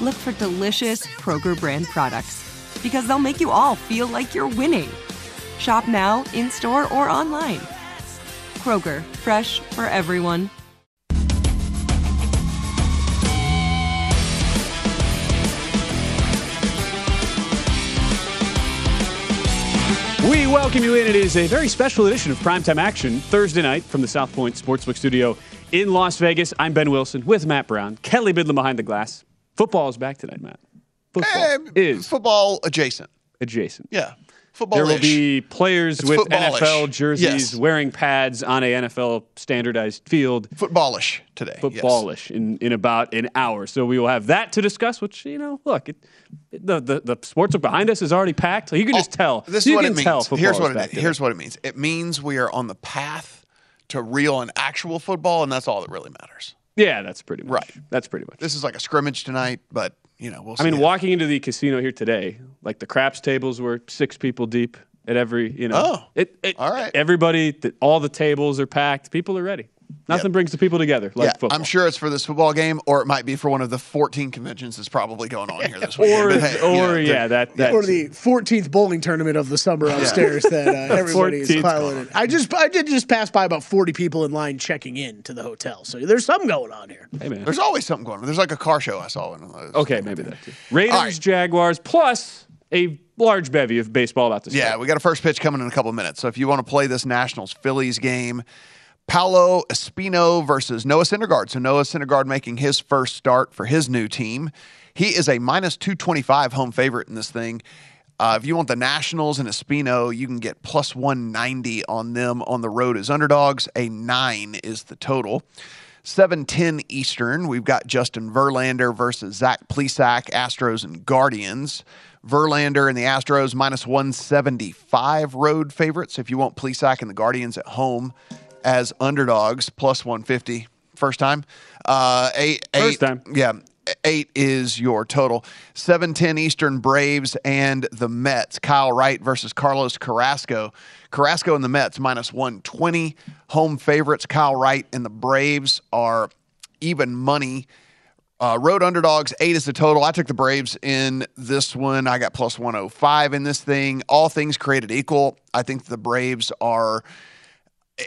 look for delicious Kroger brand products because they'll make you all feel like you're winning. Shop now, in store, or online. Kroger, fresh for everyone. We welcome you in. It is a very special edition of Primetime Action Thursday night from the South Point Sportsbook Studio in Las Vegas. I'm Ben Wilson with Matt Brown, Kelly Bidlin behind the glass. Football is back tonight, Matt. Football Eh, is football adjacent. adjacent. Yeah, football. There will be players It's with footballish. NFL jerseys Yes. wearing pads on a NFL standardized field. footballish today. yes. Footballish in, in about an hour. So we will have that to discuss, which, you know, look, it, it- the, the, the sportsbook behind us is already packed. You can just tell. This you is what can it means. tell Here's what it here's what it means. It means we are on the path to real and actual football, and that's all that really matters. Yeah, that's pretty much. Right. That's pretty much. This is like a scrimmage tonight, but you know we'll. See I mean, how- walking into the casino here today, like the craps tables were six people deep at every, you know. Oh, it, it, all right. Everybody, all the tables are packed. People are ready. Nothing brings the people together like yeah, football. I'm sure it's for this football game, or it might be for one of the 14 conventions that's probably going on here this weekend. Or, But hey, you know, yeah, that, that or the 14th bowling tournament of the summer upstairs that uh, everybody is 14th. piloting. I just I did just pass by about 40 people in line checking in to the hotel. So there's something going on here. Hey, man. There's always something going on. There's like a car show I saw. In those. Okay, maybe that too. Raiders, All right. Jaguars, plus a large bevy of baseball about to start. Yeah, we got a first pitch coming in a couple of minutes. So if you want to play this Nationals Phillies game, Paolo Espino versus Noah Syndergaard. So Noah Syndergaard making his first start for his new team. He is a minus 225 home favorite in this thing. Uh, if you want the Nationals and Espino, you can get plus 190 on them on the road as underdogs. A nine is the total. 710 Eastern, we've got Justin Verlander versus Zach Plesac, Astros and Guardians. Verlander and the Astros minus 175 road favorites. If you want Plesac and the Guardians at home as underdogs, plus 150. First time. Uh, eight, First eight- time. Yeah. Eight is your total. 710 Eastern Braves and the Mets. Kyle Wright versus Carlos Carrasco. Carrasco and the Mets minus 120. Home favorites. Kyle Wright and the Braves are even money. Uh, road underdogs, eight is the total. I took the Braves in this one. I got plus 105 in this thing. All things created equal. I think the Braves are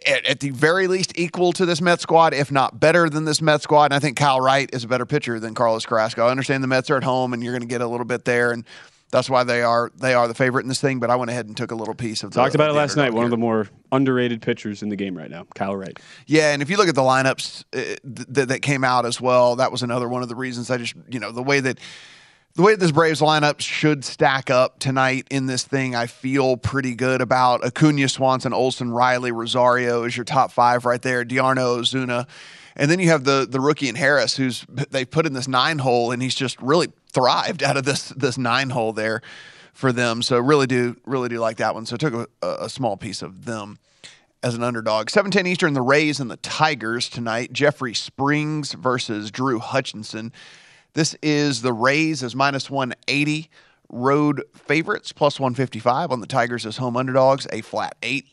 at, at the very least equal to this Mets squad, if not better than this Mets squad. And I think Kyle Wright is a better pitcher than Carlos Carrasco. I understand the Mets are at home and you're going to get a little bit there, and that's why they are they are the favorite in this thing. But I went ahead and took a little piece of the, Talked about it last night. underdog One of the more underrated pitchers in the game right now, Kyle Wright. Yeah, and if you look at the lineups uh, th- that came out as well, that was another one of the reasons I just, you know, the way that the way this Braves lineup should stack up tonight in this thing, I feel pretty good about Acuna, Swanson, Olson, Riley, Rosario is your top five right there. d'Arnaud, Ozuna. And then you have the the rookie in Harris, who's they put in this nine hole, and he's just really thrived out of this this nine hole there for them. So really do really do like that one. So took a, a small piece of them as an underdog. 710 Eastern, the Rays and the Tigers tonight. Jeffrey Springs versus Drew Hutchison. This is the Rays as minus 180 road favorites, plus 155 on the Tigers as home underdogs. A flat eight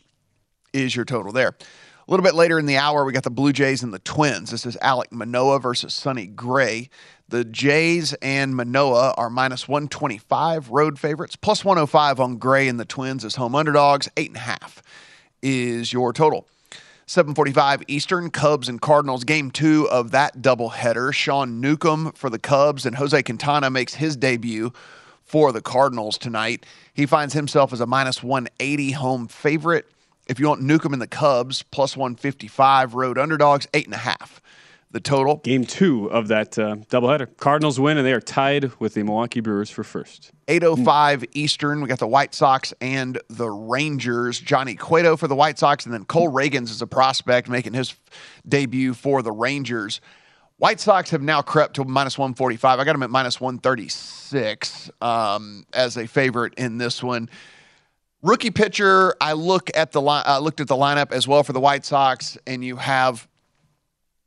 is your total there. A little bit later in the hour, we got the Blue Jays and the Twins. This is Alec Manoah versus Sonny Gray. The Jays and Manoah are minus 125 road favorites, plus 105 on Gray and the Twins as home underdogs. Eight and a half is your total. 745 Eastern, Cubs and Cardinals, game two of that doubleheader. Sean Newcomb for the Cubs and Jose Quintana makes his debut for the Cardinals tonight. He finds himself as a minus 180 home favorite. If you want Newcomb in the Cubs, plus 155 road underdogs, eight and a half the total. Game two of that uh, doubleheader. Cardinals win, and they are tied with the Milwaukee Brewers for first. 805 Eastern. We got the White Sox and the Rangers. Johnny Cueto for the White Sox, and then Cole Ragans is a prospect making his debut for the Rangers. White Sox have now crept to minus 145. I got them at minus 136 um, as a favorite in this one. Rookie pitcher, I look at the li- uh, looked at the lineup as well for the White Sox, and you have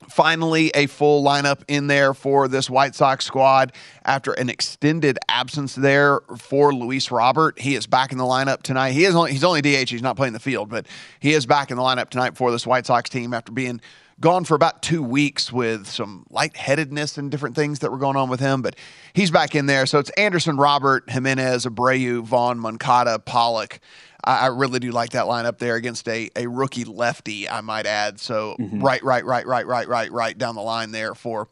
finally a full lineup in there for this White Sox squad after an extended absence there for Luis Robert. He is back in the lineup tonight. He is only, he's only DH. He's not playing the field, but he is back in the lineup tonight for this White Sox team after being gone for about two weeks with some lightheadedness and different things that were going on with him. But he's back in there. So it's Anderson, Robert, Jimenez, Abreu, Vaughn, Moncada, Pollock. I, I really do like that lineup there against a, a rookie lefty, I might add. So mm-hmm. right, right, right, right, right, right, right down the line there for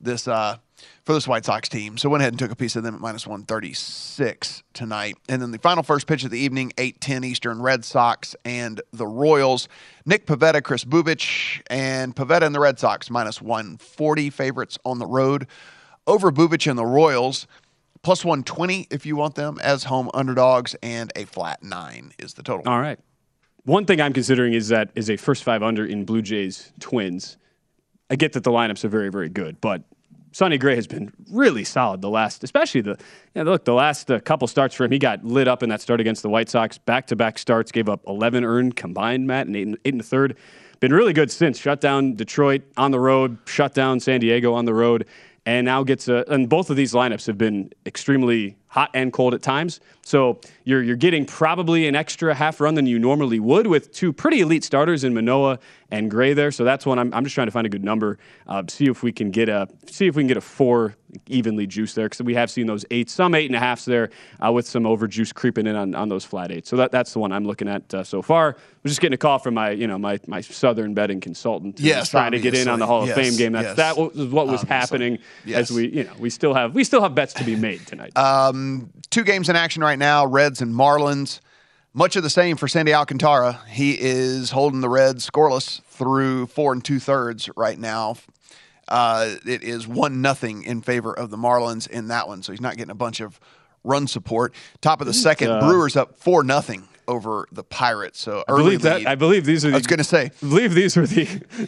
this uh, for this White Sox team. So went ahead and took a piece of them at minus 136 tonight. And then the final first pitch of the evening, 8-10 Eastern, Red Sox and the Royals. Nick Pivetta, Kris Bubic, and Pivetta and the Red Sox, minus 140 favorites on the road. Over Bubic and the Royals, plus 120 if you want them as home underdogs, and a flat nine is the total. All right. One thing I'm considering is that is a first five under in Blue Jays Twins. I get that the lineups are very, very good, but Sonny Gray has been really solid the last, especially the you know, look the last uh, couple starts for him. He got lit up in that start against the White Sox. Back to back starts, gave up 11 earned combined, Matt, and eight, eight and a third. Been really good since. Shut down Detroit on the road, shut down San Diego on the road, and now gets a. And both of these lineups have been extremely hot and cold at times. So you're you're getting probably an extra half run than you normally would with two pretty elite starters in Manoah and Gray there. So that's one I'm, I'm just trying to find a good number. Uh, see if we can get a see if we can get a four evenly juiced there because we have seen those eight, some eight and a halfs there uh, with some over juice creeping in on, on those flat eights. So that, that's the one I'm looking at uh, so far. We're just getting a call from my you know my my southern betting consultant. Yes, trying obviously. to get in on the Hall of Fame game. That's yes. that was what was obviously. happening yes. as we you know we still have we still have bets to be made tonight. Um, two games in action right now: Reds and Marlins. Much of the same for Sandy Alcantara. He is holding the Reds scoreless through four and two thirds right now. Uh, it is one nothing in favor of the Marlins in that one, so he's not getting a bunch of run support. Top of the second, uh, Brewers up four nothing over the Pirates. So I believe that I believe these are. The, I was going to say. I believe these were the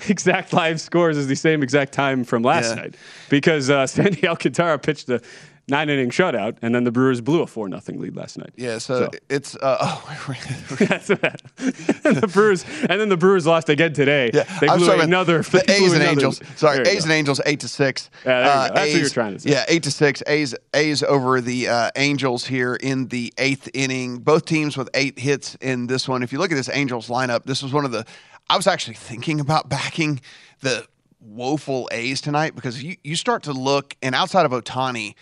exact live scores as the same exact time from last yeah. night because uh, Sandy Alcantara pitched the nine inning shutout, and then the Brewers blew a four nothing lead last night. Yeah, so, so. it's uh, oh, and the Brewers, and then the Brewers lost again today. Yeah, they blew sorry, another. The A's and Angels. Sorry, A's and Angels eight to six. Yeah, uh, That's A's, what you're trying to say. Yeah, eight to six. A's A's over the uh, Angels here in the eighth inning. Both teams with eight hits in this one. If you look at this Angels lineup, this was one of the. I was actually thinking about backing the woeful A's tonight because you, you start to look and outside of Ohtani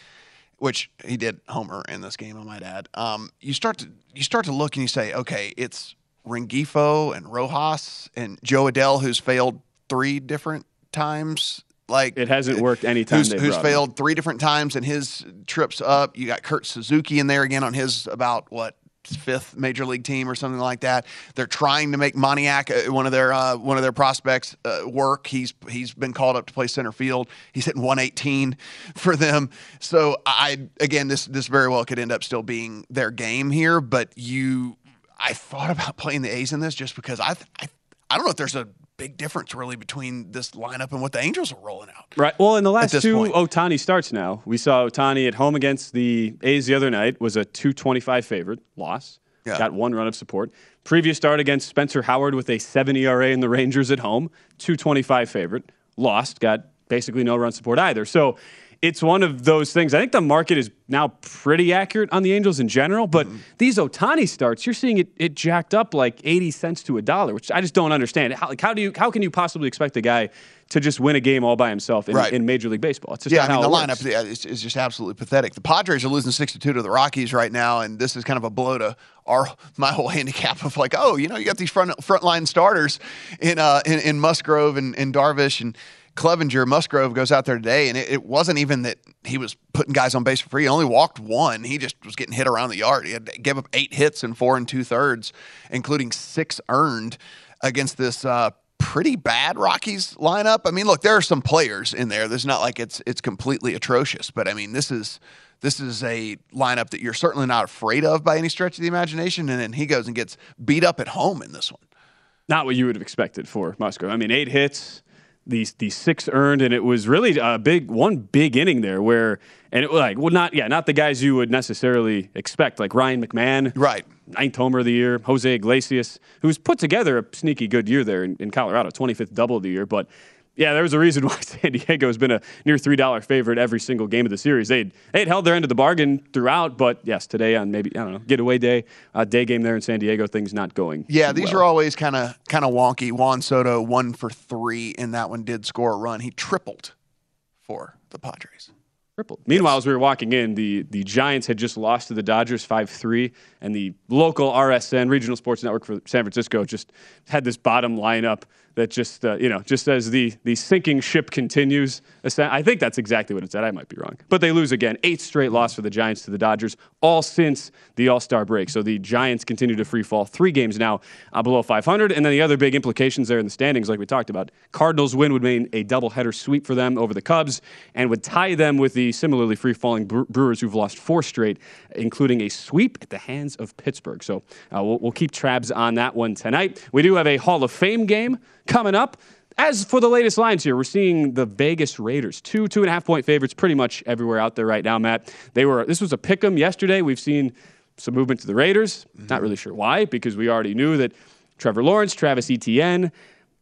which he did homer in this game, I might add. Um, you start to you start to look and you say, okay, it's Rengifo and Rojas and Jo Adell, who's failed three different times. Like it hasn't worked any time. Who's, who's failed him. three different times in his trips up. You got Kurt Suzuki in there again on his about what fifth major league team or something like that. They're trying to make Moniak uh, one of their uh, one of their prospects uh, work. He's he's been called up to play center field. He's hitting 118 for them. So I again, this this very well could end up still being their game here. But you, I thought about playing the A's in this just because I I, I don't know if there's a big difference really between this lineup and what the Angels are rolling out. Right. Well, in the last two point. Ohtani starts now, we saw Ohtani at home against the A's the other night was a 225 favorite loss. Yeah. Got one run of support. Previous start against Spencer Howard with a 7 ERA in the Rangers at home, 225 favorite, lost, got basically no run support either. So it's one of those things. I think the market is now pretty accurate on the Angels in general, but Mm-hmm. these Ohtani starts, you're seeing it, it jacked up like 80 cents to a dollar, which I just don't understand. How, like, how do you how can you possibly expect a guy to just win a game all by himself in, Right. in Major League Baseball? It's just Yeah, not I mean how the lineup is, is just absolutely pathetic. The Padres are losing 62 to to the Rockies right now, and this is kind of a blow to our my whole handicap of like, oh, you know, you got these front frontline starters in uh in, in Musgrove and, and Darvish and Clevinger. Musgrove goes out there today, and it, it wasn't even that he was putting guys on base for free. He only walked one. He just was getting hit around the yard. He had gave up eight hits in four and two thirds, including six earned against this. Uh, pretty bad Rockies lineup. I mean, look, there are some players in there. There's not like it's it's completely atrocious, but I mean, this is this is a lineup that you're certainly not afraid of by any stretch of the imagination. And then he goes and gets beat up at home in this one. not what you would have expected for Musgrove. I mean, eight hits, the the six earned, and it was really a big one big inning there where and it was like well not yeah not the guys you would necessarily expect like Ryan McMahon Right. ninth homer of the year Jose Iglesias who's put together a sneaky good year there in, in Colorado 25th double of the year but. Yeah, there was a reason why San Diego has been a near three dollar favorite every single game of the series. They'd they'd held their end of the bargain throughout, but yes, today on maybe I don't know getaway day, uh, day game there in San Diego, things not going. Yeah, these well. are always kind of kind of wonky. Juan Soto one for three in that one did score a run. He tripled for the Padres. Tripled. Meanwhile, as we were walking in, the, the Giants had just lost to the Dodgers 5 3, and the local RSN, Regional Sports Network for San Francisco, just had this bottom lineup that just, uh, you know, just as the, the sinking ship continues. I think that's exactly what it said. I might be wrong. But they lose again. eight straight loss for the Giants to the Dodgers, all since the All Star break. So the Giants continue to free fall. Three games now uh, below 500. And then the other big implications there in the standings, like we talked about, Cardinals win would mean a doubleheader sweep for them over the Cubs and would tie them with the similarly free falling Brewers who've lost four straight, including a sweep at the hands of Pittsburgh. So uh, we'll, we'll keep trabs on that one tonight. We do have a Hall of Fame game coming up. As for the latest lines here, we're seeing the Vegas Raiders, two, two and a half point favorites pretty much everywhere out there right now, Matt. They were this was a pick 'em yesterday. We've seen some movement to the Raiders. Not mm-hmm. really sure why, because we already knew that Trevor Lawrence, Travis Etienne,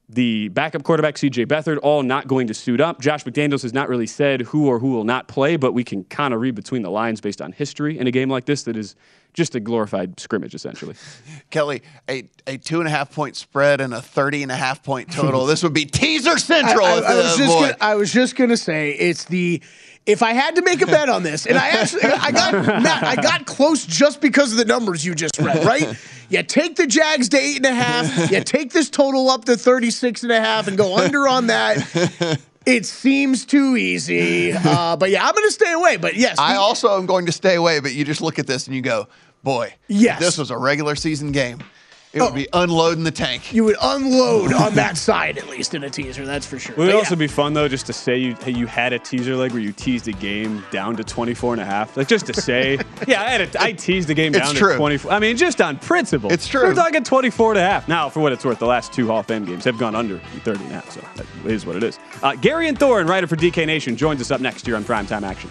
the backup quarterback CJ Beathard, all not going to suit up. Josh McDaniels has not really said who or who will not play, but we can kind of read between the lines based on history in a game like this that is just a glorified scrimmage, essentially. Kelly, a, a two and a half point spread and a 30 and a half point total. this would be teaser central. I, I- I was uh, just gonna, I was just gonna say it's the if I had to make a bet on this, and I actually I got Matt, I got close just because of the numbers you just read, right? You take the Jags to eight and a half, you take this total up to 36 and a half and go under on that. It seems too easy. Uh, but yeah, I'm gonna stay away. But yes, I also am going to stay away, but you just look at this and you go, boy, Yes. this was a regular season game, it Oh. would be unloading the tank. you would unload on that side at least in a teaser, that's for sure. Would it But also yeah. be fun though, just to say you hey, you had a teaser leg where you teased a game down to 24 and a half? Like just to say, yeah, I had a, I teased the game It's down true. to 24. I mean, just on principle. It's true. We're talking 24 and a half. Now, for what it's worth, the last two Hall of Fame games have gone under 30 and a half, so that is what it is. Uh, Garion Thorne, writer for DK Nation, joins us up next here on Primetime Action.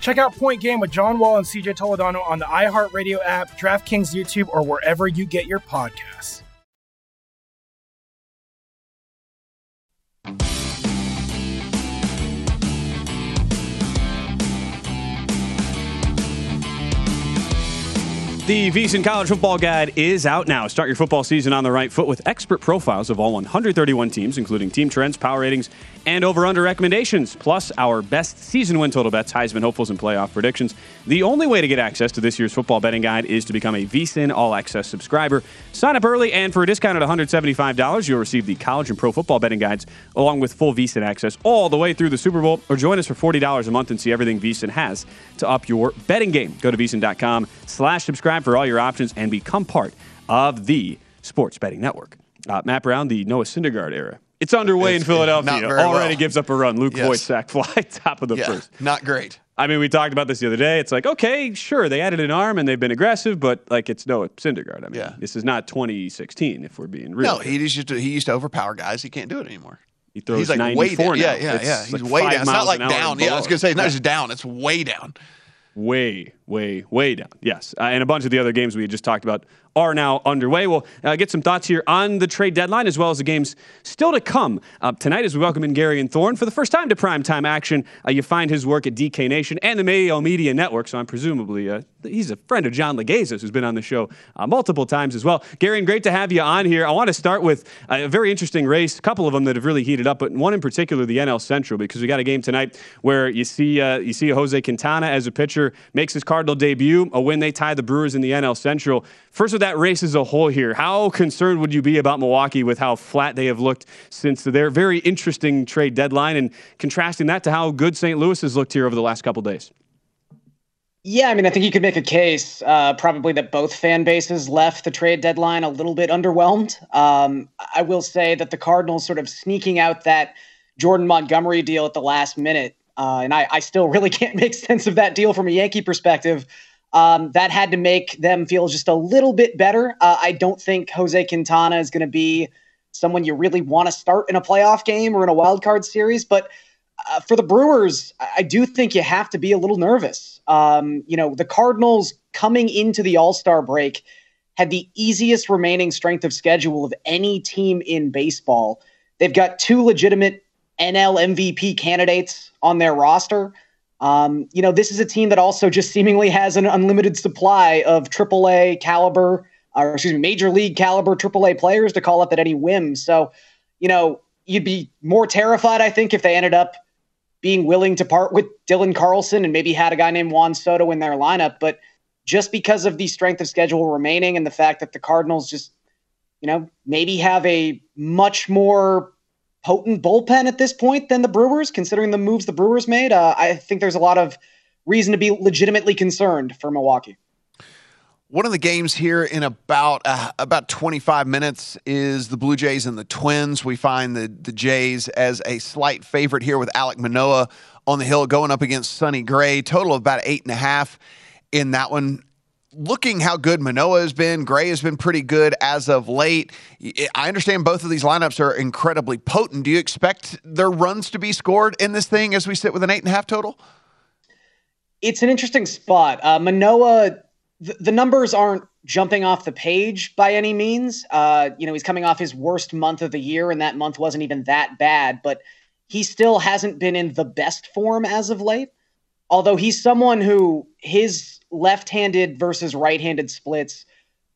Check out Point Game with John Wall and CJ Toledano on the iHeartRadio app, DraftKings YouTube, or wherever you get your podcasts. The VSiN College Football Guide is out now. Start your football season on the right foot with expert profiles of all 131 teams, including team trends, power ratings, and over-under recommendations, plus our best season win total bets, Heisman hopefuls, and playoff predictions. The only way to get access to this year's football betting guide is to become a VSiN All Access subscriber. Sign up early, and for a discount at $175, you'll receive the college and pro football betting guides, along with full VSiN access all the way through the Super Bowl, or join us for $40 a month and see everything VSiN has to up your betting game. Go to VSiN.com slash subscribe for all your options and become part of the Sports Betting Network. Uh, Matt Brown, the Noah Syndergaard era. It's underway in Philadelphia. Already well. gives up a run. Luke Yes. Voit sac fly, top of the Yeah, first. not great. I mean, we talked about this the other day. It's like, okay, sure, they added an arm and they've been aggressive, but like it's Noah Syndergaard. I mean, Yeah. this is not 2016 if we're being real. No, he used to he used to overpower guys. He can't do it anymore. He throws He's like 94 way down. now. Yeah, yeah, It's yeah. He's like way down. It's not like down. Yeah, I was gonna say it's not Yeah. just down. It's way down. way, way, way down. Yes. Uh, and a bunch of the other games we just talked about are now underway. We'll uh, get some thoughts here on the trade deadline as well as the games still to come. Uh, tonight, as we welcome in Garion Thorne for the first time to primetime action, uh, you find his work at DK Nation and the Mayo Media Network. So I'm presumably uh, he's a friend of John Legaza's who's been on the show uh, multiple times as well. Gary, great to have you on here. I want to start with a very interesting race, a couple of them that have really heated up, but one in particular, the NL Central, because we got a game tonight where you see you see Jose Quintana as a pitcher makes his Cardinal debut, a win they tie the Brewers in the NL Central. First with that race as a whole here, how concerned would you be about Milwaukee with how flat they have looked since their very interesting trade deadline, and contrasting that to how good St. Louis has looked here over the last couple days? Yeah, I mean, I think you could make a case uh, probably that both fan bases left the trade deadline a little bit underwhelmed. Um, I will say that the Cardinals sort of sneaking out that Jordan Montgomery deal at the last minute, uh, and I, I still really can't make sense of that deal from a Yankee perspective. Um, that had to make them feel just a little bit better. Uh, I don't think Jose Quintana is going to be someone you really want to start in a playoff game or in a wild card series, but uh, for the Brewers, I do think you have to be a little nervous. Um, you know, the Cardinals coming into the All Star break had the easiest remaining strength of schedule of any team in baseball. They've got two legitimate NL MVP candidates on their roster. Um, you know, this is a team that also just seemingly has an unlimited supply of AAA caliber, or excuse me, major league caliber AAA players to call up at any whim. So, you know, you'd be more terrified, I think, if they ended up being willing to part with Dylan Carlson and maybe had a guy named Juan Soto in their lineup. But just because of the strength of schedule remaining and the fact that the Cardinals just, you know, maybe have a much more potent bullpen at this point than the Brewers, considering the moves the Brewers made, uh, I think there's a lot of reason to be legitimately concerned for Milwaukee. One of the games here in about uh, about 25 minutes is the Blue Jays and the Twins. We find the the Jays as a slight favorite here with Alec Manoah on the hill going up against Sonny Gray. Total of about eight and a half in that one. Looking how good Manoah has been, Gray has been pretty good as of late. I understand both of these lineups are incredibly potent. Do you expect their runs to be scored in this thing as we sit with an eight and a half total? It's an interesting spot. Uh, Manoah the, the numbers aren't jumping off the page by any means. Uh, you know, he's coming off his worst month of the year, and that month wasn't even that bad, but he still hasn't been in the best form as of late. Although he's someone who his left handed versus right handed splits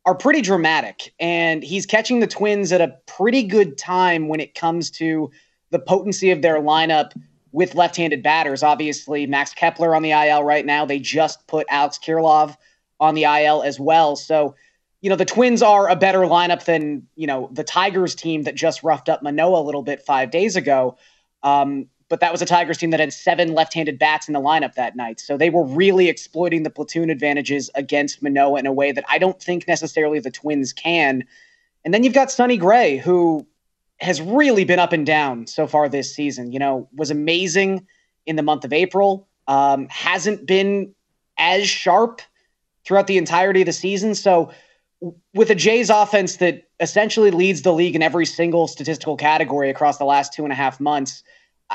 are pretty dramatic, and he's catching the Twins at a pretty good time when it comes to the potency of their lineup with left handed batters. Obviously, Max Kepler on the IL right now. They just put Alex Kirilloff on the IL as well. So, you know, the Twins are a better lineup than, you know, the Tigers team that just roughed up Manoah a little bit five days ago. Um, but that was a Tigers team that had seven left handed bats in the lineup that night. So they were really exploiting the platoon advantages against Manoah in a way that I don't think necessarily the Twins can. And then you've got Sonny Gray, who has really been up and down so far this season. You know, was amazing in the month of April, um, hasn't been as sharp throughout the entirety of the season. So, with a Jays offense that essentially leads the league in every single statistical category across the last two and a half months,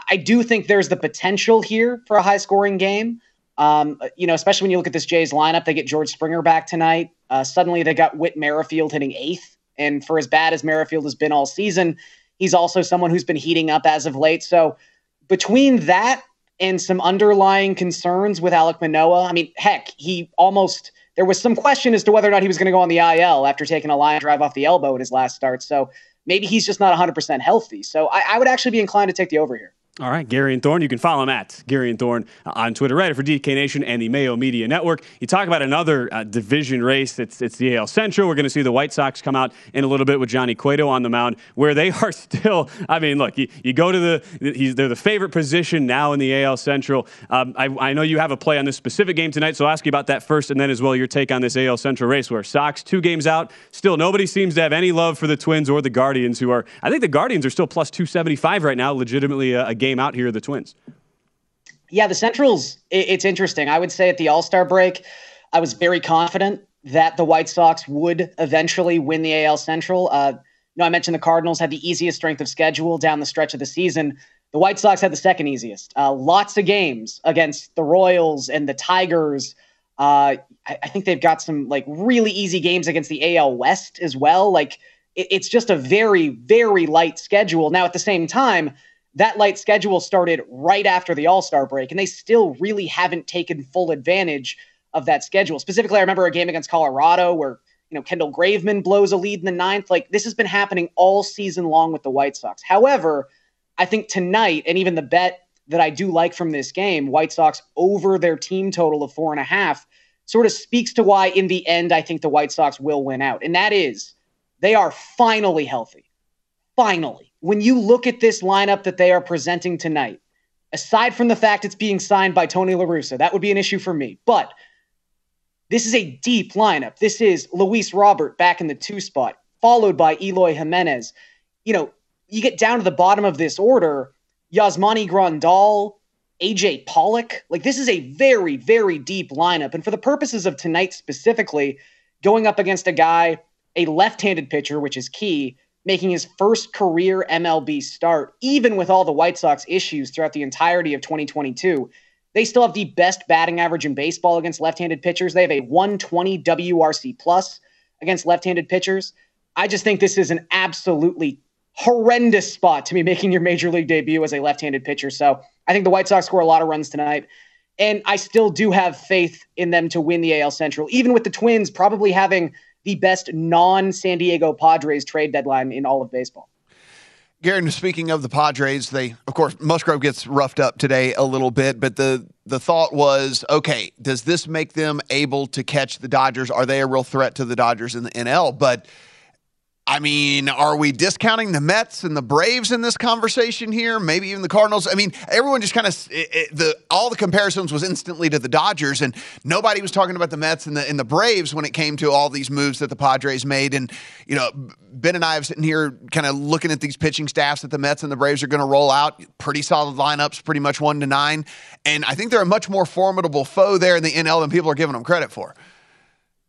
I do think there's the potential here for a high scoring game. Um, you know, especially when you look at this Jays lineup, they get George Springer back tonight. Uh, suddenly they got Whit Merrifield hitting eighth. And for as bad as Merrifield has been all season, he's also someone who's been heating up as of late. So between that and some underlying concerns with Alec Manoah, I mean, heck, he almost there was some question as to whether or not he was going to go on the IL after taking a line drive off the elbow in his last start. So maybe he's just not 100% healthy. So I, I would actually be inclined to take the over here. All right, Garion Thorne. You can follow him at Garion Thorne on Twitter, right for DK Nation and the Mayo Media Network. You talk about another uh, division race. It's it's the AL Central. We're going to see the White Sox come out in a little bit with Johnny Cueto on the mound, where they are still. I mean, look, you, you go to the they're the favorite position now in the AL Central. Um, I, I know you have a play on this specific game tonight, so I'll ask you about that first, and then as well your take on this AL Central race, where Sox two games out, still nobody seems to have any love for the Twins or the Guardians, who are. I think the Guardians are still plus two seventy five right now, legitimately a, a game out here. The Twins. Yeah, the Centrals, it's interesting. I would say at the All Star break, I was very confident that the White Sox would eventually win the AL Central. Uh, you know, I mentioned the Cardinals had the easiest strength of schedule down the stretch of the season. The White Sox had the second easiest. Uh, lots of games against the Royals and the Tigers. Uh, I, I, think they've got some like really easy games against the AL West as well. Like it, it's just a very, very light schedule. Now, at the same time, that light schedule started right after the All Star break, and they still really haven't taken full advantage of that schedule. Specifically, I remember a game against Colorado where you know Kendall Graveman blows a lead in the ninth. Like this has been happening all season long with the White Sox. However, I think tonight, and even the bet that I do like from this game, White Sox over their team total of four and a half, sort of speaks to why, in the end, I think the White Sox will win out. And that is they are finally healthy. Finally when you look at this lineup that they are presenting tonight, aside from the fact it's being signed by Tony LaRussa, that would be an issue for me. But this is a deep lineup. This is Luis Robert back in the two spot, followed by Eloy Jimenez. You know, you get down to the bottom of this order, Yasmani Grandal, AJ Pollock. Like, this is a very, very deep lineup. And for the purposes of tonight specifically, going up against a guy, a left handed pitcher, which is key, making his first career MLB start, even with all the White Sox issues throughout the entirety of 2022. They still have the best batting average in baseball against left-handed pitchers. They have a 120 WRC plus against left-handed pitchers. I just think this is an absolutely horrendous spot to be making your major league debut as a left-handed pitcher. So I think the White Sox score a lot of runs tonight. And I still do have faith in them to win the AL Central, even with the Twins probably having the best non San Diego Padres trade deadline in all of baseball. Garion, speaking of the Padres, they of course Musgrove gets roughed up today a little bit, but the the thought was, okay, does this make them able to catch the Dodgers? Are they a real threat to the Dodgers in the NL? But I mean, are we discounting the Mets and the Braves in this conversation here? Maybe even the Cardinals. I mean, everyone just kind of the all the comparisons was instantly to the Dodgers, and nobody was talking about the Mets and the and the Braves when it came to all these moves that the Padres made. And you know, Ben and I have sitting here kind of looking at these pitching staffs that the Mets and the Braves are going to roll out. Pretty solid lineups, pretty much one to nine, and I think they're a much more formidable foe there in the NL than people are giving them credit for.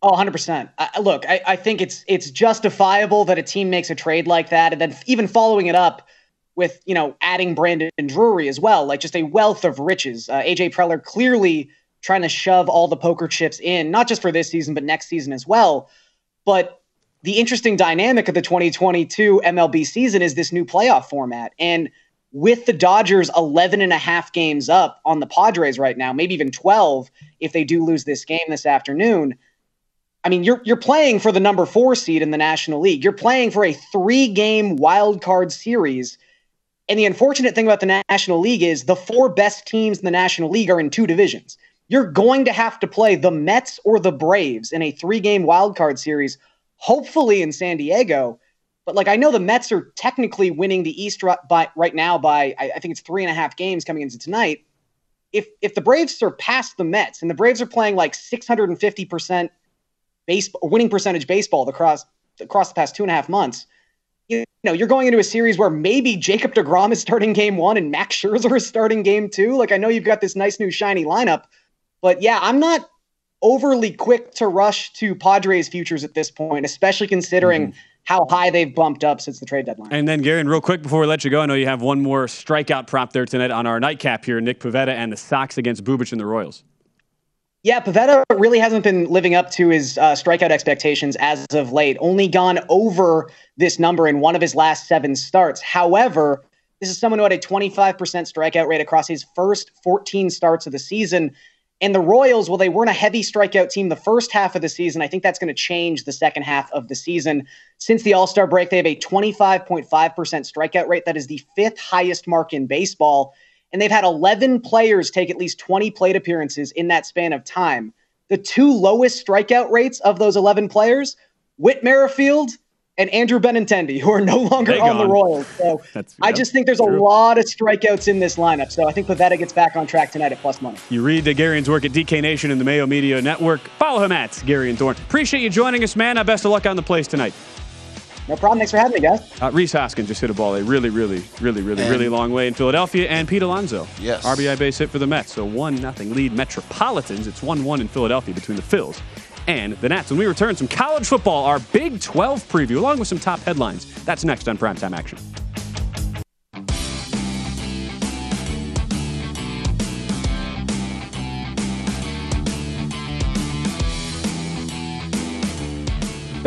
Oh, 100%. I, look, I, I think it's it's justifiable that a team makes a trade like that and then even following it up with, you know, adding Brandon and Drury as well, like just a wealth of riches. Uh, AJ Preller clearly trying to shove all the poker chips in, not just for this season, but next season as well. But the interesting dynamic of the 2022 MLB season is this new playoff format. And with the Dodgers 11 and a half games up on the Padres right now, maybe even 12 if they do lose this game this afternoon – I mean, you're you're playing for the number four seed in the National League. You're playing for a three game wild card series. And the unfortunate thing about the National League is the four best teams in the National League are in two divisions. You're going to have to play the Mets or the Braves in a three game wild card series, hopefully in San Diego. But like I know the Mets are technically winning the East by, right now by I think it's three and a half games coming into tonight. If if the Braves surpass the Mets and the Braves are playing like 650 percent baseball winning percentage baseball across across the past two and a half months. You know, you're going into a series where maybe Jacob DeGrom is starting game one and Max Scherzer is starting game two. Like I know you've got this nice new shiny lineup, but yeah, I'm not overly quick to rush to Padres futures at this point, especially considering mm-hmm. how high they've bumped up since the trade deadline. And then, Gary, and real quick before we let you go, I know you have one more strikeout prop there tonight on our nightcap here Nick Pivetta and the Sox against Bubic and the Royals. Yeah, Pivetta really hasn't been living up to his uh, strikeout expectations as of late. Only gone over this number in one of his last seven starts. However, this is someone who had a 25% strikeout rate across his first 14 starts of the season. And the Royals, well, they weren't a heavy strikeout team the first half of the season. I think that's going to change the second half of the season. Since the All Star break, they have a 25.5% strikeout rate. That is the fifth highest mark in baseball and they've had 11 players take at least 20 plate appearances in that span of time. The two lowest strikeout rates of those 11 players, Whit Merrifield and Andrew Benintendi, who are no longer on gone. the Royals. So That's, I just think there's true. a lot of strikeouts in this lineup. So I think Pivetta gets back on track tonight at plus money. You read Gary work at DK Nation and the Mayo Media Network. Follow him at Garion Thorne. Appreciate you joining us, man. best of luck on the place tonight. No problem. Thanks for having me, guys. Uh, Rhys Hoskins just hit a ball a really, really, really, really, and really long way in Philadelphia. And Pete Alonso. Yes. RBI base hit for the Mets. So 1 nothing lead Metropolitans. It's 1 1 in Philadelphia between the Phils and the Nats. When we return, some college football, our Big 12 preview, along with some top headlines. That's next on Primetime Action.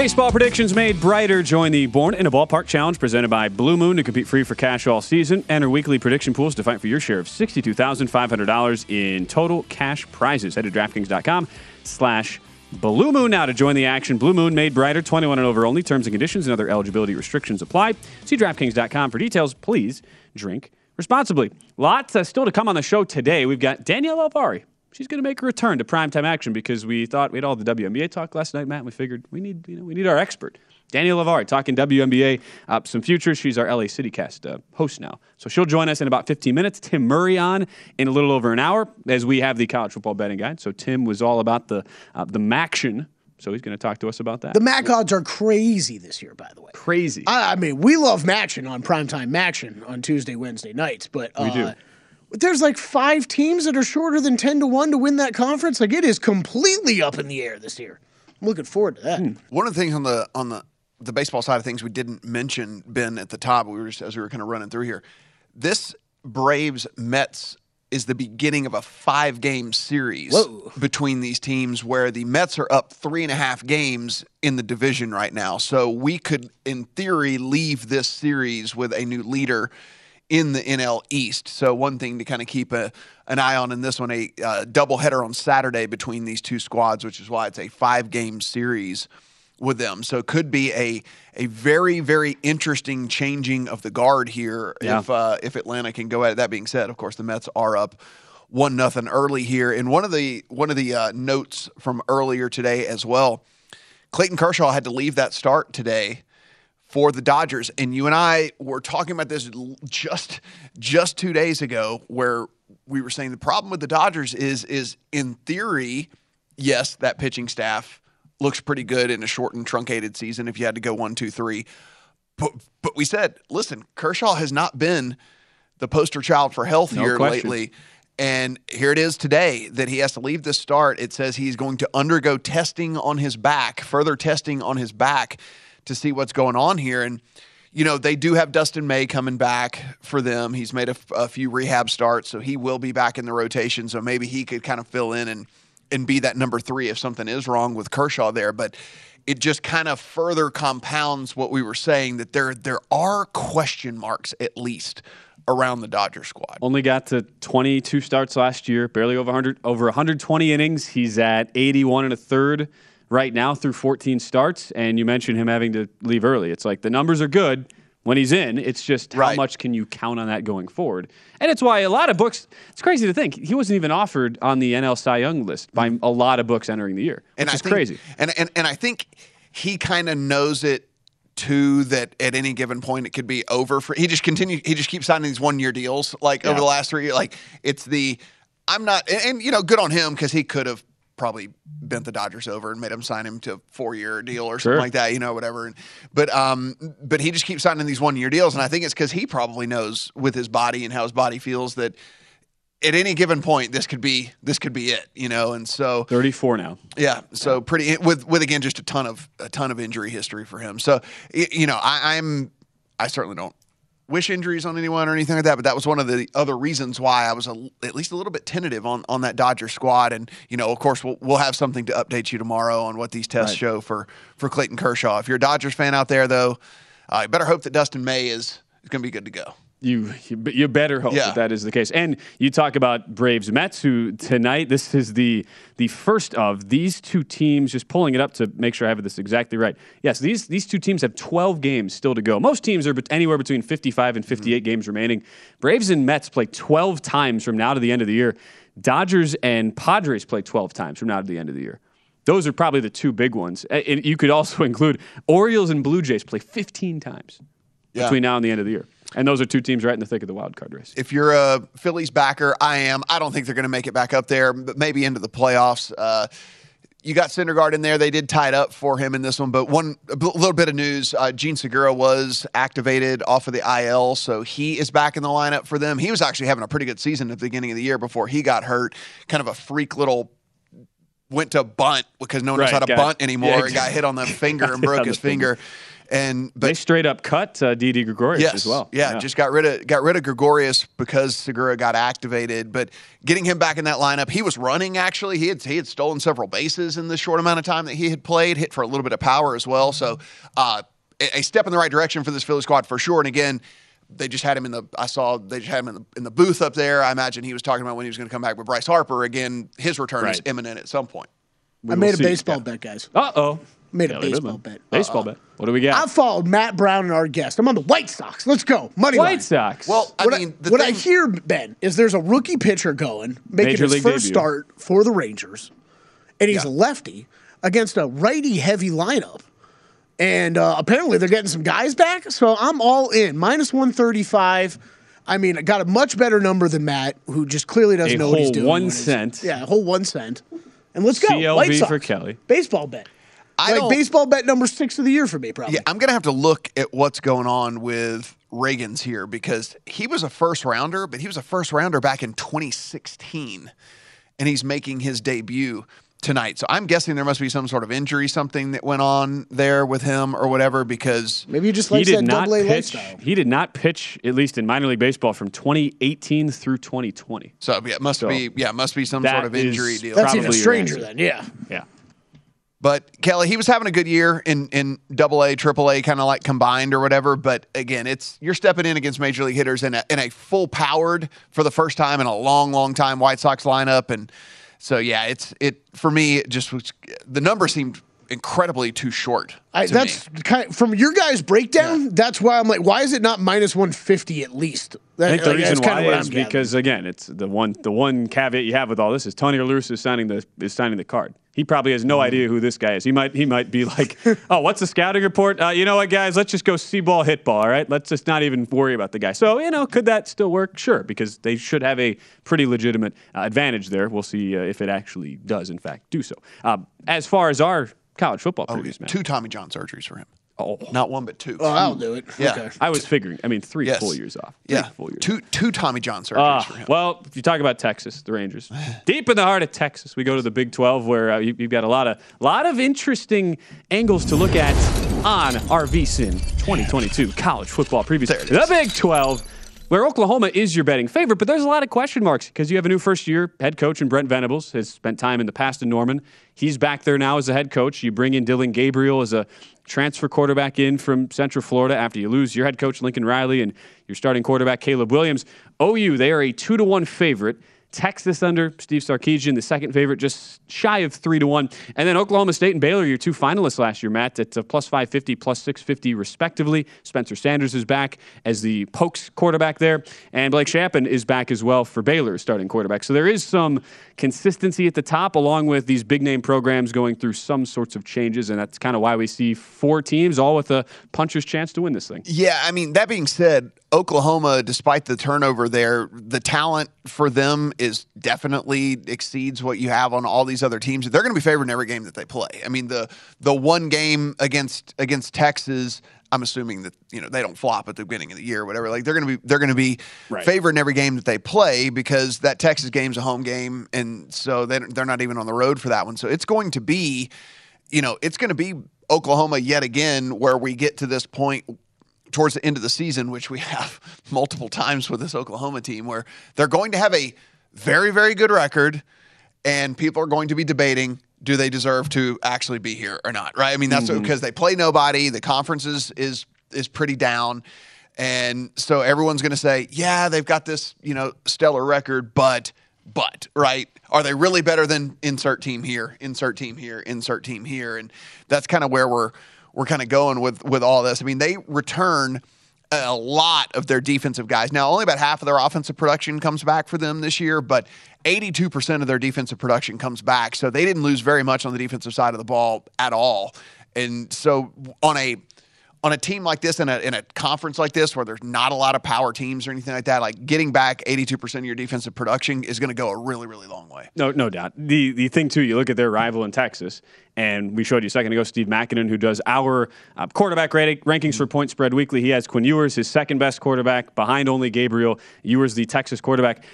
Baseball predictions made brighter. Join the Born in a Ballpark Challenge presented by Blue Moon to compete free for cash all season. Enter weekly prediction pools to fight for your share of $62,500 in total cash prizes. Head to DraftKings.com slash Blue Moon now to join the action. Blue Moon made brighter, 21 and over only. Terms and conditions and other eligibility restrictions apply. See DraftKings.com for details. Please drink responsibly. Lots uh, still to come on the show today. We've got Danielle Alvari she's going to make a return to primetime action because we thought we had all the WNBA talk last night, Matt. And we figured we need you know we need our expert. Danielle Lavari talking WNBA, uh, some futures. She's our LA CityCast uh, host now. So she'll join us in about 15 minutes. Tim Murray on in a little over an hour as we have the college football betting guide. So Tim was all about the uh, the Maction. So he's going to talk to us about that. The Mac odds are crazy this year, by the way. Crazy. I, I mean, we love matching on primetime matching on Tuesday, Wednesday nights, but we do uh, there's like five teams that are shorter than 10 to 1 to win that conference. Like it is completely up in the air this year. I'm looking forward to that. Hmm. One of the things on the on the the baseball side of things we didn't mention Ben at the top we were just, as we were kind of running through here. This Braves Mets is the beginning of a five game series Whoa. between these teams where the Mets are up three and a half games in the division right now. So we could, in theory, leave this series with a new leader in the NL East. So one thing to kind of keep a, an eye on in this one, a uh, doubleheader on Saturday between these two squads, which is why it's a five game series with them. So it could be a a very very interesting changing of the guard here yeah. if uh, if Atlanta can go at it. That being said, of course the Mets are up one nothing early here. And one of the one of the uh, notes from earlier today as well, Clayton Kershaw had to leave that start today for the Dodgers. And you and I were talking about this just just two days ago, where we were saying the problem with the Dodgers is is in theory, yes, that pitching staff looks pretty good in a shortened, truncated season. If you had to go one, two, three, but but we said, listen, Kershaw has not been the poster child for health No here question. lately. And here it is today that he has to leave the start. It says he's going to undergo testing on his back, further testing on his back to see what's going on here. And, you know, they do have Dustin May coming back for them. He's made a, a few rehab starts, so he will be back in the rotation. So maybe he could kind of fill in and, and be that number three if something is wrong with Kershaw there. But it just kind of further compounds what we were saying that there there are question marks at least around the Dodger squad. Only got to 22 starts last year, barely over 100, over 120 innings. He's at 81 and a third right now through 14 starts. And you mentioned him having to leave early. It's like the numbers are good when he's in. It's just how much can you count on that going forward? And it's why a lot of books. It's crazy to think he wasn't even offered on the NL Cy Young list by a lot of books entering the year, which and I is think, crazy. And, and and I think he kind of knows it too that at any given point it could be over for he just continue he just keeps signing these one year deals like over the last three years like it's the I'm not and, and, you know good on him because he could have probably bent the Dodgers over and made him sign him to a four year deal or something Sure. like that you know whatever and, but um but he just keeps signing these one year deals and I think it's because he probably knows with his body and how his body feels that at any given point this could be this could be it you know and so 34 now. yeah, so pretty with with again just a ton of a ton of injury history for him. So you know, I, I'm I certainly don't wish injuries on anyone or anything like that, but that was one of the other reasons why I was a, at least a little bit tentative on on that Dodger squad. And you know, of course, we'll we'll have something to update you tomorrow on what these tests Right. show for for Clayton Kershaw. If you're a Dodgers fan out there, though, uh, better hope that Dustin May is is going to be good to go. You you, better hope Yeah. that that is the case. And you talk about Braves Mets, who tonight this is the the first of these two teams. Just pulling it up to make sure I have this exactly right. Yes, these these two teams have 12 games still to go. Most teams are anywhere between 55 and 58 mm-hmm. games remaining. Braves and Mets play 12 times from now to the end of the year. Dodgers and Padres play 12 times from now to the end of the year. Those are probably the two big ones. And you could also include Orioles and Blue Jays play 15 times Yeah. between now and the end of the year. And those are two teams right in the thick of the wild card race. if you're a Phillies backer, I am. I don't think they're going to make it back up there, but maybe into the playoffs. Uh, you got Syndergaard in there. They did tie it up for him in this one, but one a little bit of news: uh, Jean Segura was activated off of the IL, so he is back in the lineup for them. He was actually having a pretty good season at the beginning of the year before he got hurt. Kind of a freak little went to bunt because no one knows Right, how to bunt anymore. yeah, and got hit on the finger and broke his finger. finger. And but they straight up cut uh, Didi Gregorius yes, as well. Yeah, just got rid of got rid of Gregorius because Segura got activated. But getting him back in that lineup, he was running actually. He had he had stolen several bases in the short amount of time that he had played, hit for a little bit of power as well. So uh, a, a step in the right direction for this Philly squad for sure. And again. They just had him in the. I saw they just had him in the, in the booth up there. I imagine he was talking about when he was going to come back with Bryce Harper. Again, his return is imminent at some point. I made a baseball bet, guys. Uh oh. Made a baseball bet. Baseball bet. What do we got? I followed Matt Brown and our guest. I'm on the White Sox. Let's go. Money White line. Sox. Well, I what mean, I, the what I hear, Ben, is there's a rookie pitcher going, making Major his league first debut. start for the Rangers, and he's a lefty against a righty heavy lineup. And uh, apparently they're getting some guys back, so I'm all in. Minus 135. I mean, I got a much better number than Matt, who just clearly doesn't A know what he's whole doing. one when he's- cent. Yeah, a whole one cent. And let's go. CLV White Sox. for Kelly. Baseball bet. I like baseball bet number six of the year for me, probably. Yeah, I'm going to have to look at what's going on with Ragans here because he was a first rounder, but he was a first rounder back in 2016, and he's making his debut tonight. So I'm guessing there must be some sort of injury, something that went on there with him or whatever. Because maybe he just he did not pitch. He did not pitch, at least in minor league baseball, from 2018 through 2020. So yeah, it must So be yeah, it must be some sort of injury deal. That's even probably your stranger answer. then. Yeah. Yeah. But Kelly, he was having a good year in in Double A, Triple A, kind of like combined or whatever. But again, it's you're stepping in against major league hitters in a, in a full powered for the first time in a long, long time White Sox lineup, and so yeah, it's it for me. It just was the number seemed incredibly too short. I, to that's me. kind of, from your guys' breakdown. That's why I'm like, why is it not minus 150 at least? That, I think the like, reason why what is I'm gathering. because again, it's the one the one caveat you have with all this is Tony La Russa is signing the is signing the card. He probably has no idea who this guy is. He might he might be like, "Oh, what's the scouting report? Uh, you know what, guys? Let's just go see ball, hit ball. All right, let's just not even worry about the guy." So you know, could that still work? Sure, because they should have a pretty legitimate uh, advantage there. We'll see uh, if it actually does, in fact, do so. Um, as far as our college football Oh, previews, man. two Tommy John surgeries for him. Oh, not one but two. Oh, I'll do it. Yeah, Okay. I was figuring. I mean, three Yes. full years off. Three yeah, full years. two two Tommy John surgeries for him. well, if you talk about Texas, the Rangers, deep in the heart of Texas, we go to the Big 12, where uh, you, you've got a lot of lot of interesting angles to look at on our VSIN 2022 college football previews. The Big 12, where Oklahoma is your betting favorite, but there's a lot of question marks because you have a new first year head coach in Brent Venables, has spent time in the past in Norman. He's back there now as a head coach. You bring in Dillon Gabriel as a transfer quarterback in from Central Florida after you lose your head coach Lincoln Riley and your starting quarterback Caleb Williams. OU, they are a two to one favorite. Texas under Steve Sarkisian, the second favorite, just shy of three to one. And then Oklahoma State and Baylor, your two finalists last year, Matt, at uh, plus 550, plus 650, respectively. Spencer Sanders is back as the Pokes quarterback there. And Blake Shapen is back as well for Baylor, starting quarterback. So there is some consistency at the top, along with these big name programs going through some sorts of changes. And that's kind of why we see four teams, all with a puncher's chance to win this thing. Yeah, I mean, that being said, Oklahoma, despite the turnover there, the talent for them is definitely exceeds what you have on all these other teams. They're going to be favored in every game that they play. I mean, the the one game against against Texas, I'm assuming that you know they don't flop at the beginning of the year or whatever. Like they're going to be they're going to be Right. favored in every game that they play because that Texas game's a home game, and so they they're not even on the road for that one. So it's going to be, you know, it's going to be Oklahoma yet again where we get to this point towards the end of the season, which we have multiple times with this Oklahoma team, where they're going to have a very, very good record, and people are going to be debating do they deserve to actually be here or not, right? I mean, that's Mhm. because they play nobody. The conference is is is pretty down, and so everyone's going to say, yeah, they've got this you know stellar record, but but right are they really better than insert team here insert team here insert team here and that's kind of where we're we're kind of going with with all this. I mean they return a lot of their defensive guys. Now only about half of their offensive production comes back for them this year but 82% of their defensive production comes back. So they didn't lose very much on the defensive side of the ball at all. And so on a on a team like this in a in a conference like this where there's not a lot of power teams or anything like that, like getting back 82% of your defensive production is going to go a really really long way. No, no doubt. The the thing too, you look at their rival in Texas, and we showed you a second ago, Steve Makinen, who does our uh, quarterback rating, rankings for Point Spread Weekly. He has Quinn Ewers, his second best quarterback, behind only Gabriel. Ewers, the Texas quarterback.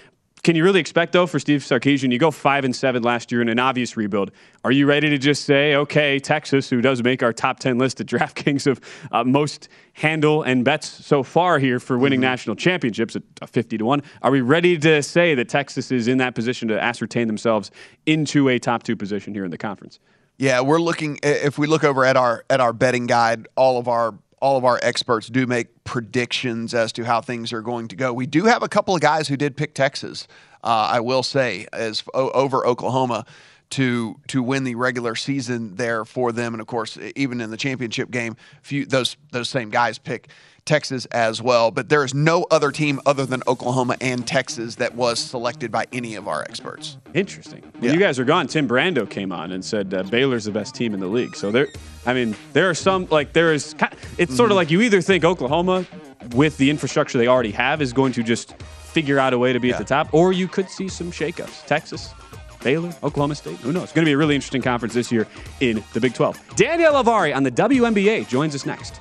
Can you really expect though for Steve Sarkisian? You go five and seven last year in an obvious rebuild. Are you ready to just say, okay, Texas, who does make our top ten list at DraftKings of uh, most handle and bets so far here for winning national championships at uh, fifty to one? Are we ready to say that Texas is in that position to ascertain themselves into a top two position here in the conference? Yeah, we're looking if we look over at our at our betting guide, all of our all of our experts do make predictions as to how things are going to go. We do have a couple of guys who did pick Texas. Uh, I will say as o- over Oklahoma to to win the regular season there for them, and of course even in the championship game, few those those same guys pick Texas as well. But there is no other team other than Oklahoma and Texas that was selected by any of our experts. Interesting. When you guys are gone, Tim Brando came on and said uh, Baylor's the best team in the league. So there, I mean, there are some like there is. It's sort of like you either think Oklahoma, with the infrastructure they already have, is going to just figure out a way to be at the top, or you could see some shakeups. Texas. Baylor, Oklahoma State. Who knows? It's going to be a really interesting conference this year in the Big 12. Danielle Lavari on the WNBA joins us next.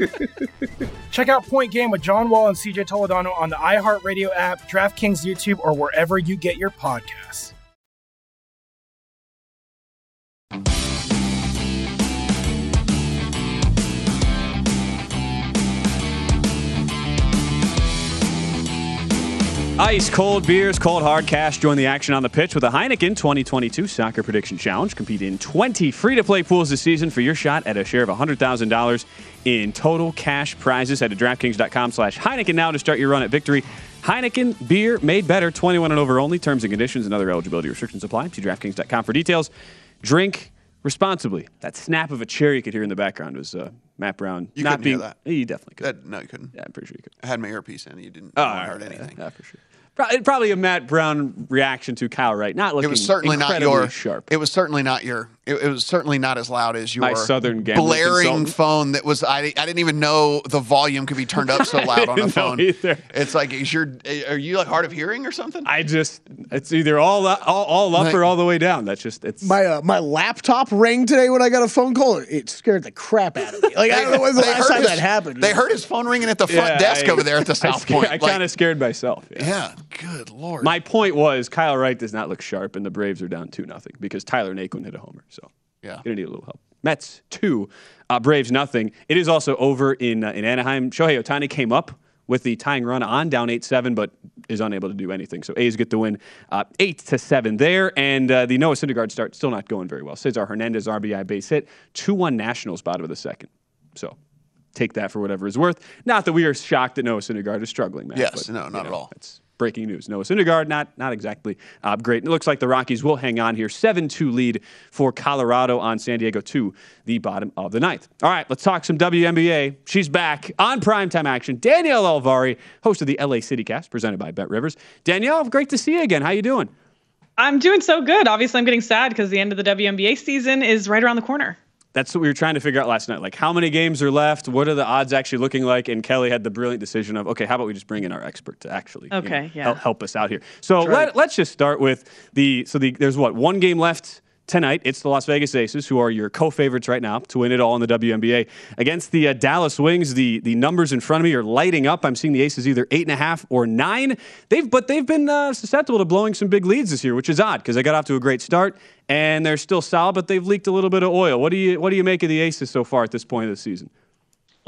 Check out Point Game with John Wall and CJ Toledano on the iHeartRadio app, DraftKings YouTube, or wherever you get your podcasts. Ice cold beers, cold hard cash. Join the action on the pitch with a Heineken 2022 Soccer Prediction Challenge. Compete in 20 free to play pools this season for your shot at a share of $100,000 in total cash prizes. Head to DraftKings.com slash Heineken now to start your run at victory. Heineken beer made better, 21 and over only. Terms and conditions and other eligibility restrictions apply. See DraftKings.com for details. Drink responsibly. That snap of a chair you could hear in the background was uh, Matt Brown. You not being, hear that. You definitely could. That, no, you couldn't. Yeah, I'm pretty sure you could. I had my earpiece in. You didn't. Oh, I heard right, anything. Yeah, for sure. Pro- Probably a Matt Brown reaction to Kyle Wright. Not looking It was certainly not your sharp. It was certainly not your. It, it was certainly not as loud as your My Southern blaring consultant. phone. That was. I, I didn't even know the volume could be turned up so loud on a know phone. either. It's like is your. Are you like hard of hearing or something? I just it's either all up, all, all up or all the way down. That's just it's My uh, my laptop rang today when I got a phone call. It scared the crap out of me. Like I don't know when's the They last heard time his- that happened. They heard his phone ringing at the front Yeah, desk I- over there at the South scared- Point. I Like, kind of scared myself. Yeah. yeah. Good lord. My point was Kyle Wright does not look sharp, and the Braves are down two nothing because Tyler Naquin hit a homer. So Yeah. gonna need a little help. Mets two, uh, Braves nothing. It is also over in uh, in Anaheim. Shohei Ohtani came up with the tying run on down eight seven, but is unable to do anything. So A's get the win, uh, eight to seven there, and uh, the Noah Syndergaard start still not going very well. Cesar Hernandez RBI base hit, two one Nationals bottom of the second. So. Take that for whatever it's worth. Not that we are shocked that Noah Syndergaard is struggling, man. Yes, no, not at all. It's breaking news. Noah Syndergaard, not not exactly uh, great. It looks like the Rockies will hang on here. 7-2 lead for Colorado on San Diego to the bottom of the ninth. All right, let's talk some WNBA. She's back on primetime action. Danielle Alvari, host of the LA City Cast, presented by BetRivers. Danielle, great to see you again. How you doing? I'm doing so good. Obviously, I'm getting sad because the end of the WNBA season is right around the corner. That's what we were trying to figure out last night. Like, how many games are left? What are the odds actually looking like? And Kelly had the brilliant decision of, okay, how about we just bring in our expert to actually you know, Okay, yeah. help, help us out here. So let, let's just start with the so the there's what one game left tonight. It's the Las Vegas Aces who are your co-favorites right now to win it all in the WNBA against the uh, Dallas Wings. The the numbers in front of me are lighting up. I'm seeing the Aces either eight and a half or nine. They've but they've been uh, susceptible to blowing some big leads this year, which is odd because they got off to a great start and they're still solid, but they've leaked a little bit of oil. What do you what do you make of the Aces so far at this point of the season?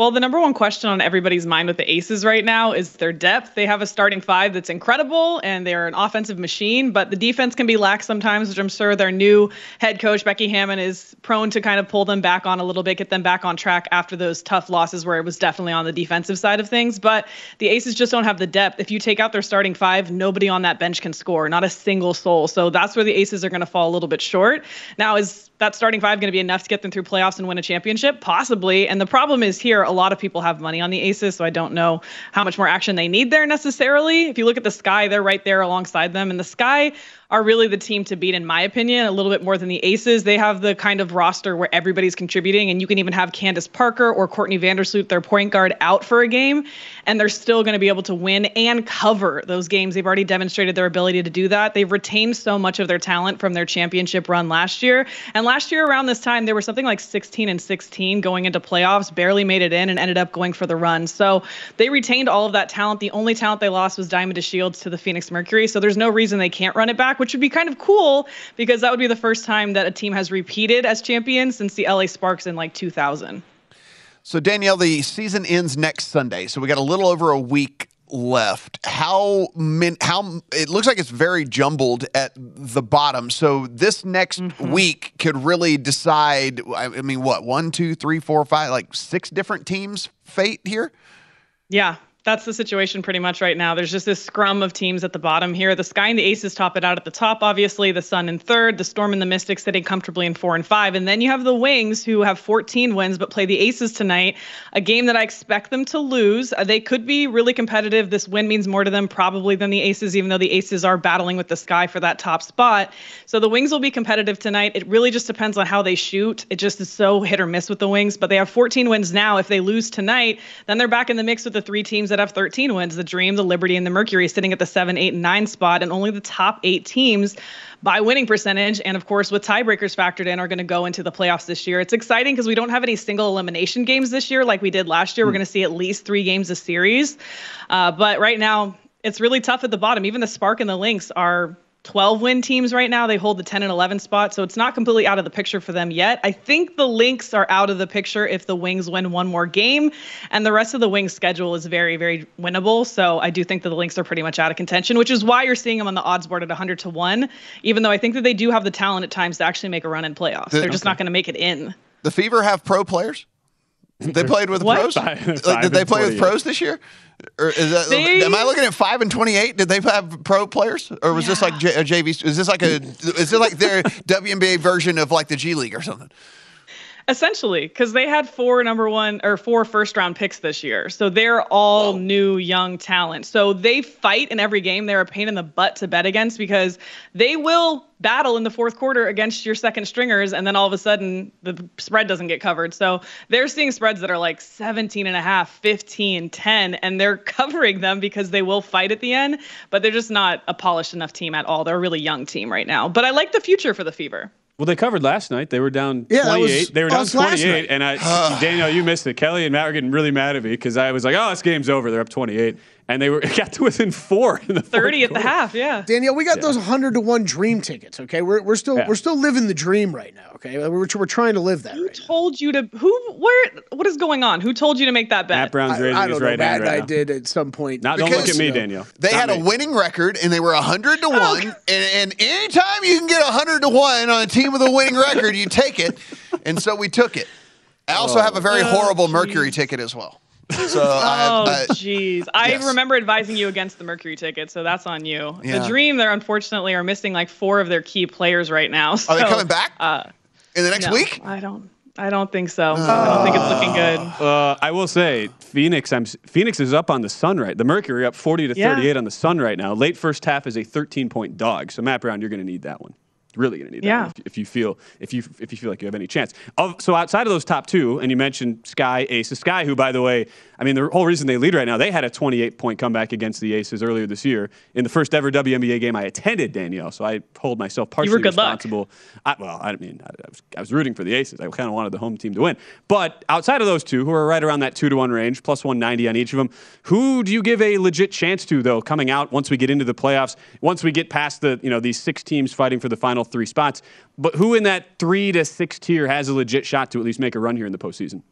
Well, the number one question on everybody's mind with the Aces right now is their depth. They have a starting five that's incredible and they're an offensive machine, but the defense can be lax sometimes, which I'm sure their new head coach, Becky Hammon, is prone to kind of pull them back on a little bit, get them back on track after those tough losses where it was definitely on the defensive side of things. But the Aces just don't have the depth. If you take out their starting five, nobody on that bench can score, not a single soul. So that's where the Aces are going to fall a little bit short. Now, is that starting five going to be enough to get them through playoffs and win a championship? Possibly. And the problem is here, a lot of people have money on the Aces, so I don't know how much more action they need there necessarily. If you look at the Sky, they're right there alongside them. And the Sky are really the team to beat, in my opinion, a little bit more than the Aces. They have the kind of roster where everybody's contributing, and you can even have Candace Parker or Courtney Vandersloot, their point guard, out for a game, and they're still going to be able to win and cover those games. They've already demonstrated their ability to do that. They've retained so much of their talent from their championship run last year. And last year, around this time, they were something like 16 and 16 going into playoffs, barely made it in, and ended up going for the run. So they retained all of that talent. The only talent they lost was Diamond DeShields to the Phoenix Mercury. So there's no reason they can't run it back, which would be kind of cool because that would be the first time that a team has repeated as champions since the LA Sparks in like 2000. So Danielle, the season ends next Sunday, so we got a little over a week left. How min, how it looks like it's very jumbled at the bottom. So this next Mm-hmm. week could really decide. I I mean, what one, two, three, four, five, like six different teams' fate here. Yeah, that's the situation pretty much right now. There's just this scrum of teams at the bottom here. The Sky and the Aces top it out at the top, obviously. The Sun in third, the Storm and the Mystics sitting comfortably in four and five. And then you have the Wings who have 14 wins but play the Aces tonight, a game that I expect them to lose. Uh, They could be really competitive. This win means more to them probably than the Aces, even though the Aces are battling with the Sky for that top spot. So the Wings will be competitive tonight. It really just depends on how they shoot. It just is so hit or miss with the Wings, but they have 14 wins now. If they lose tonight, then they're back in the mix with the three teams that have 13 wins the Dream, the Liberty, and the Mercury sitting at the 7, 8, and 9 spot. And only the top eight teams by winning percentage, and of course, with tiebreakers factored in, are going to go into the playoffs this year. It's exciting because we don't have any single elimination games this year like we did last year. We're going to see at least three games a series. Uh, but right now, it's really tough at the bottom. Even the Spark and the Lynx are 12 win teams right now. They hold the 10 and 11 spot, so it's not completely out of the picture for them yet. I think the Lynx are out of the picture if the Wings win one more game, and the rest of the Wings schedule is very, very winnable. So I do think that the Lynx are pretty much out of contention, which is why you're seeing them on the odds board at 100 to 1, even though I think that they do have the talent at times to actually make a run in playoffs. The- They're just not going to make it in. The Fever have pro players. They played with What? pros. Five- five did they and play with pros this year? Or is that, They- am I looking at five and twenty-eight? Did they have pro players, or was this like J, uh, a JV? Is this like a? Is this like their WNBA version of like the G League or something? Essentially, because they had four number one or four first round picks this year. So they're all new young talent. So they fight in every game. They're a pain in the butt to bet against because they will battle in the fourth quarter against your second stringers and then all of a sudden the spread doesn't get covered. So they're seeing spreads that are like 17 and a half, 15, 10 and they're covering them because they will fight at the end, but they're just not a polished enough team at all. They're a really young team right now. But I like the future for the Fever. Well, they covered last night. They were down Yeah, that was 28. they were down 28. And I, Daniel, you missed it. Kelly and Matt were getting really mad at me because I was like, oh, this game's over. They're up 28. And they were it got to within four in the 30 at the half, yeah. Danielle, we got those hundred to one dream tickets. Okay, we're we're still Yeah. we're still living the dream right now. Okay, we're we're trying to live that. Who Right now. told you to who where what is going on? Who told you to make that bet? Matt Brown's raising I his don't know. right Matt hand right I now. did at some point. Now, don't look at me, you know, Daniel. They Not had a winning record and they were hundred to one. And, and anytime you can get hundred to one on a team with a winning record, you take it. And so we took it. I also have a very oh, horrible Mercury ticket as well. So I, Oh I, jeez. I yes. remember advising you against the Mercury ticket, so that's on you. Yeah. The Dream, they're unfortunately are missing like four of their key players right now. are they coming back Uh, in the next no, week? I don't. I don't think so. I don't think it's looking good. Uh, I will say, Phoenix. I'm Phoenix is up on the Sun right. The Mercury up 40 to Yeah. 38 on the Sun right now. Late first half is a 13 point dog. So Matt Brown, you're going to need that one. Really going to need that Yeah. if, if you feel if you if you feel like you have any chance. Of, so outside of those top two, and you mentioned Sky Aces. Sky, who by the way, I mean the whole reason they lead right now, they had a 28 point comeback against the Aces earlier this year in the first ever WNBA game I attended, Danielle. So I hold myself partially good luck. responsible. I, well, I mean, I, I, was, I was rooting for the Aces. I kind of wanted the home team to win. But outside of those two, who are right around that two to one range, plus 190 on each of them, who do you give a legit chance to though coming out once we get into the playoffs? Once we get past the you know these six teams fighting for the final three spots, but who in that three to six tier has a legit shot to at least make a run here in the postseason?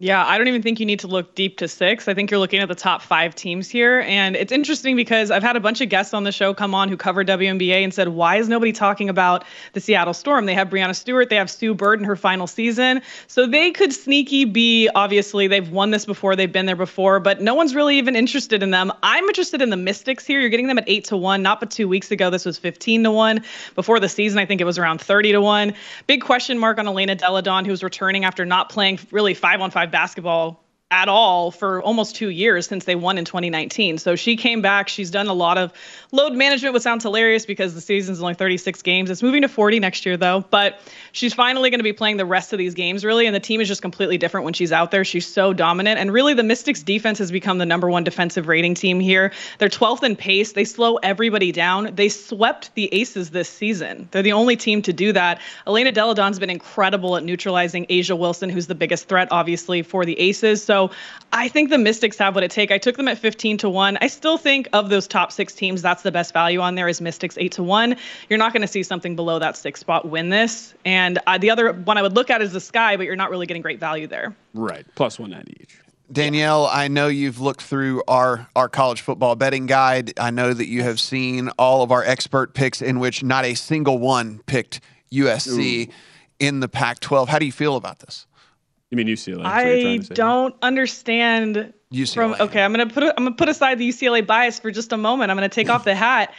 Yeah, I don't even think you need to look deep to six. I think you're looking at the top five teams here. And it's interesting because I've had a bunch of guests on the show come on who cover WNBA and said, why is nobody talking about the Seattle Storm? They have Breanna Stewart, they have Sue Bird in her final season. So they could sneaky be, obviously, they've won this before, they've been there before, but no one's really even interested in them. I'm interested in the Mystics here. You're getting them at eight to one. Not but two weeks ago, this was 15 to one. Before the season, I think it was around 30 to one. Big question mark on Elena Delle Donne, who's returning after not playing really five on five basketball at all for almost two years since they won in 2019. So she came back. She's done a lot of load management, which sounds hilarious because the season's only 36 games. It's moving to 40 next year, though. But she's finally going to be playing the rest of these games, really. And the team is just completely different when she's out there. She's so dominant. And really, the Mystics defense has become the number one defensive rating team here. They're 12th in pace. They slow everybody down. They swept the Aces this season. They're the only team to do that. Elena Delle Donne's been incredible at neutralizing A'ja Wilson, who's the biggest threat, obviously, for the Aces. So I think the Mystics have what it take. I took them at 15 to 1. I still think of those top 6 teams that's the best value on there is Mystics 8 to 1. You're not going to see something below that 6 spot win this. And uh, the other one I would look at is the Sky, but you're not really getting great value there. Right. Plus 190 each. Danielle, I know you've looked through our, our college football betting guide. I know that you have seen all of our expert picks in which not a single one picked USC Ooh. in the Pac 12. How do you feel about this? You mean UCLA? I don't understand. UCLA. From okay, I'm gonna put I'm gonna put aside the UCLA bias for just a moment. I'm gonna take off the hat.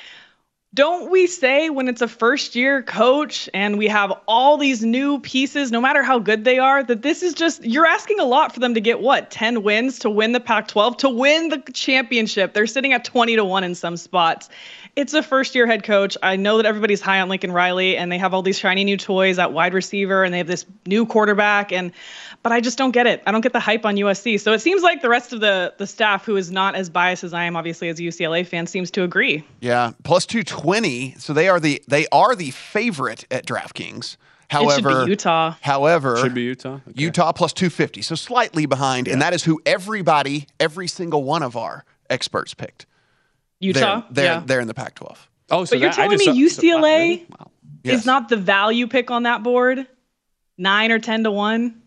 Don't we say when it's a first year coach and we have all these new pieces, no matter how good they are, that this is just, you're asking a lot for them to get what, 10 wins to win the Pac 12, to win the championship? They're sitting at 20 to 1 in some spots. It's a first year head coach. I know that everybody's high on Lincoln Riley and they have all these shiny new toys at wide receiver and they have this new quarterback. And but I just don't get it. I don't get the hype on USC. So it seems like the rest of the the staff, who is not as biased as I am, obviously as a UCLA fan, seems to agree. Yeah, plus two twenty. So they are the they are the favorite at DraftKings. However, Utah. However, should be Utah. Okay. Utah plus two fifty, so slightly behind, yeah. and that is who everybody, every single one of our experts picked. Utah. They're they're, yeah. they're in the Pac-12. Oh, so but you're telling me UCLA wow. yes. is not the value pick on that board? Nine or ten to one.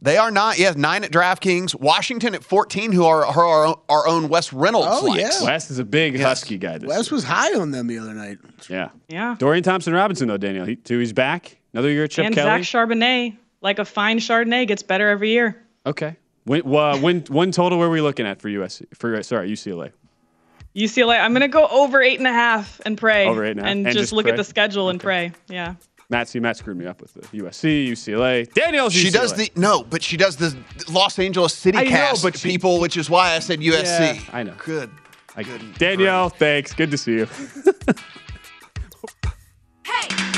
They are not. Yes, nine at DraftKings. Washington at 14, who are, our, our own Wes Reynolds. Oh, likes. yeah. Wes is a big yes. Husky guy. Wes year. was high on them the other night. Yeah. Yeah. Dorian Thompson Robinson, though, Daniel. He, too, he's back. Another year at Chip and Kelly. Zach Charbonnet, like a fine Chardonnay, gets better every year. Okay. When, uh, when, when total were we looking at for USC? For, sorry, UCLA. UCLA, I'm going to go over eight and a half and pray. Over eight and a half. And, and just, just look pray? at the schedule and pray. Yeah. Matt, see, Matt screwed me up with the USC, UCLA. Daniel's She UCLA. does the no, but she does the Los Angeles City I know, cast but she- people, which is why I said USC. Yeah, I know. Good. I, Good Danielle, thanks. Good to see you.